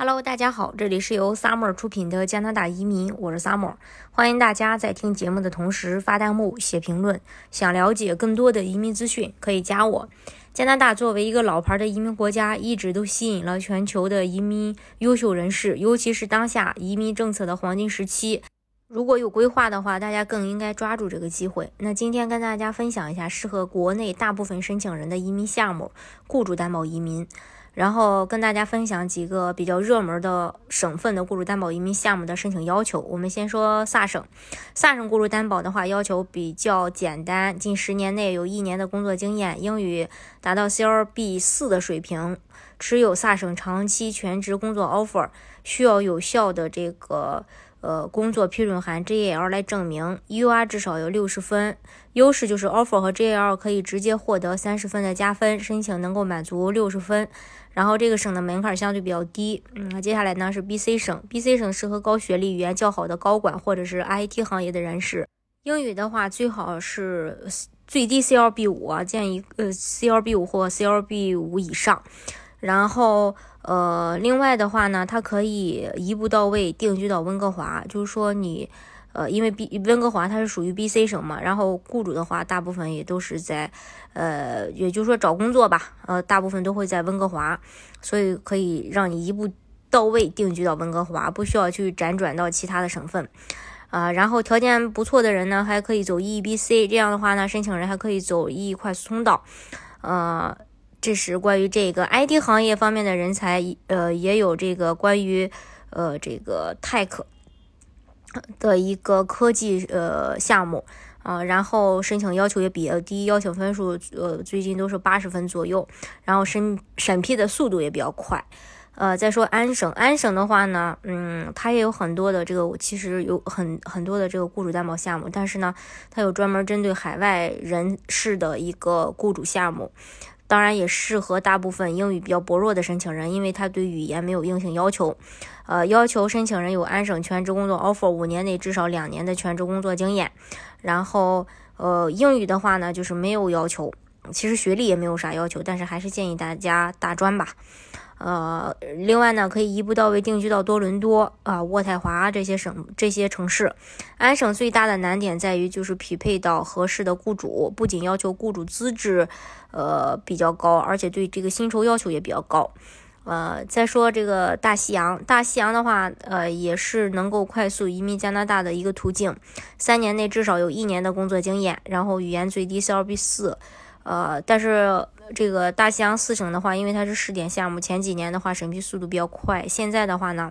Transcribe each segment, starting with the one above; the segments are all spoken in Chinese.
Hello，大家好，这里是由 Summer 出品的加拿大移民，我是 Summer，欢迎大家在听节目的同时发弹幕、写评论。想了解更多的移民资讯，可以加我。加拿大作为一个老牌的移民国家，一直都吸引了全球的移民优秀人士，尤其是当下移民政策的黄金时期。如果有规划的话，大家更应该抓住这个机会。那今天跟大家分享一下适合国内大部分申请人的移民项目——雇主担保移民。然后跟大家分享几个比较热门的省份的雇主担保移民项目的申请要求。我们先说萨省，萨省雇主担保的话要求比较简单，近十年内有一年的工作经验，英语达到 CLB 四的水平，持有萨省长期全职工作 offer，需要有效的这个。呃，工作批准函 JAL 来证明，UR 至少有六十分。优势就是 offer 和 JAL 可以直接获得三十分的加分，申请能够满足六十分。然后这个省的门槛相对比较低。嗯，接下来呢是 BC 省，BC 省适合高学历、语言较好的高管或者是 IT 行业的人士。英语的话最好是最低 CLB 五啊，建议呃 CLB 五或 CLB 五以上。然后。呃，另外的话呢，它可以一步到位定居到温哥华，就是说你，呃，因为 B 温哥华它是属于 BC 省嘛，然后雇主的话大部分也都是在，呃，也就是说找工作吧，呃，大部分都会在温哥华，所以可以让你一步到位定居到温哥华，不需要去辗转到其他的省份，啊，然后条件不错的人呢，还可以走 EBC，这样的话呢，申请人还可以走 E 快速通道，呃。这是关于这个 IT 行业方面的人才，呃，也有这个关于呃这个 Tech 的一个科技呃项目啊，然后申请要求也比较低，邀请分数呃最近都是八十分左右，然后审审批的速度也比较快。呃，再说安省，安省的话呢，嗯，它也有很多的这个，其实有很很多的这个雇主担保项目，但是呢，它有专门针对海外人士的一个雇主项目。当然也适合大部分英语比较薄弱的申请人，因为他对语言没有硬性要求。呃，要求申请人有安省全职工作 offer，五年内至少两年的全职工作经验。然后，呃，英语的话呢，就是没有要求，其实学历也没有啥要求，但是还是建议大家大专吧。呃，另外呢，可以一步到位定居到多伦多啊、渥太华这些省、这些城市。安省最大的难点在于就是匹配到合适的雇主，不仅要求雇主资质，呃比较高，而且对这个薪酬要求也比较高。呃，再说这个大西洋，大西洋的话，呃，也是能够快速移民加拿大的一个途径，三年内至少有一年的工作经验，然后语言最低 CLB 四。呃，但是这个大西洋四省的话，因为它是试点项目，前几年的话审批速度比较快。现在的话呢，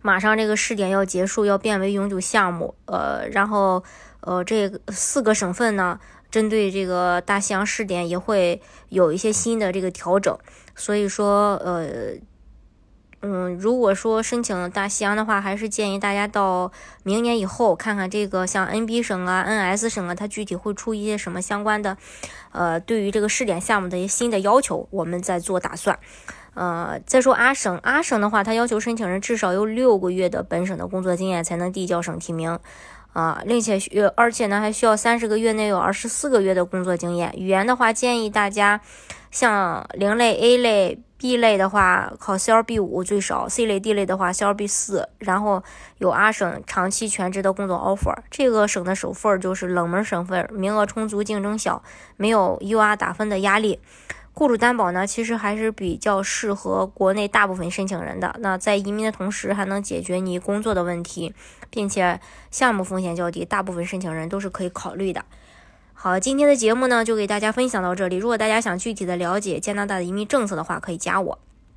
马上这个试点要结束，要变为永久项目。呃，然后呃，这四个省份呢，针对这个大西洋试点也会有一些新的这个调整。所以说，呃。嗯，如果说申请大西洋的话，还是建议大家到明年以后看看这个像 NB 省啊、NS 省啊，它具体会出一些什么相关的，呃，对于这个试点项目的一些新的要求，我们再做打算。呃，再说阿省，阿省的话，它要求申请人至少有六个月的本省的工作经验才能递交省提名，啊，并且需而且呢还需要三十个月内有二十四个月的工作经验。语言的话，建议大家像零类、A 类。B 类的话考 CLB 五最少，C 类、D 类的话 CLB 四，然后有阿省长期全职的工作 offer，这个省的首份就是冷门省份，名额充足，竞争小，没有 UR 打分的压力。雇主担保呢，其实还是比较适合国内大部分申请人的。那在移民的同时，还能解决你工作的问题，并且项目风险较低，大部分申请人都是可以考虑的。好，今天的节目呢，就给大家分享到这里。如果大家想具体的了解加拿大的移民政策的话，可以加我。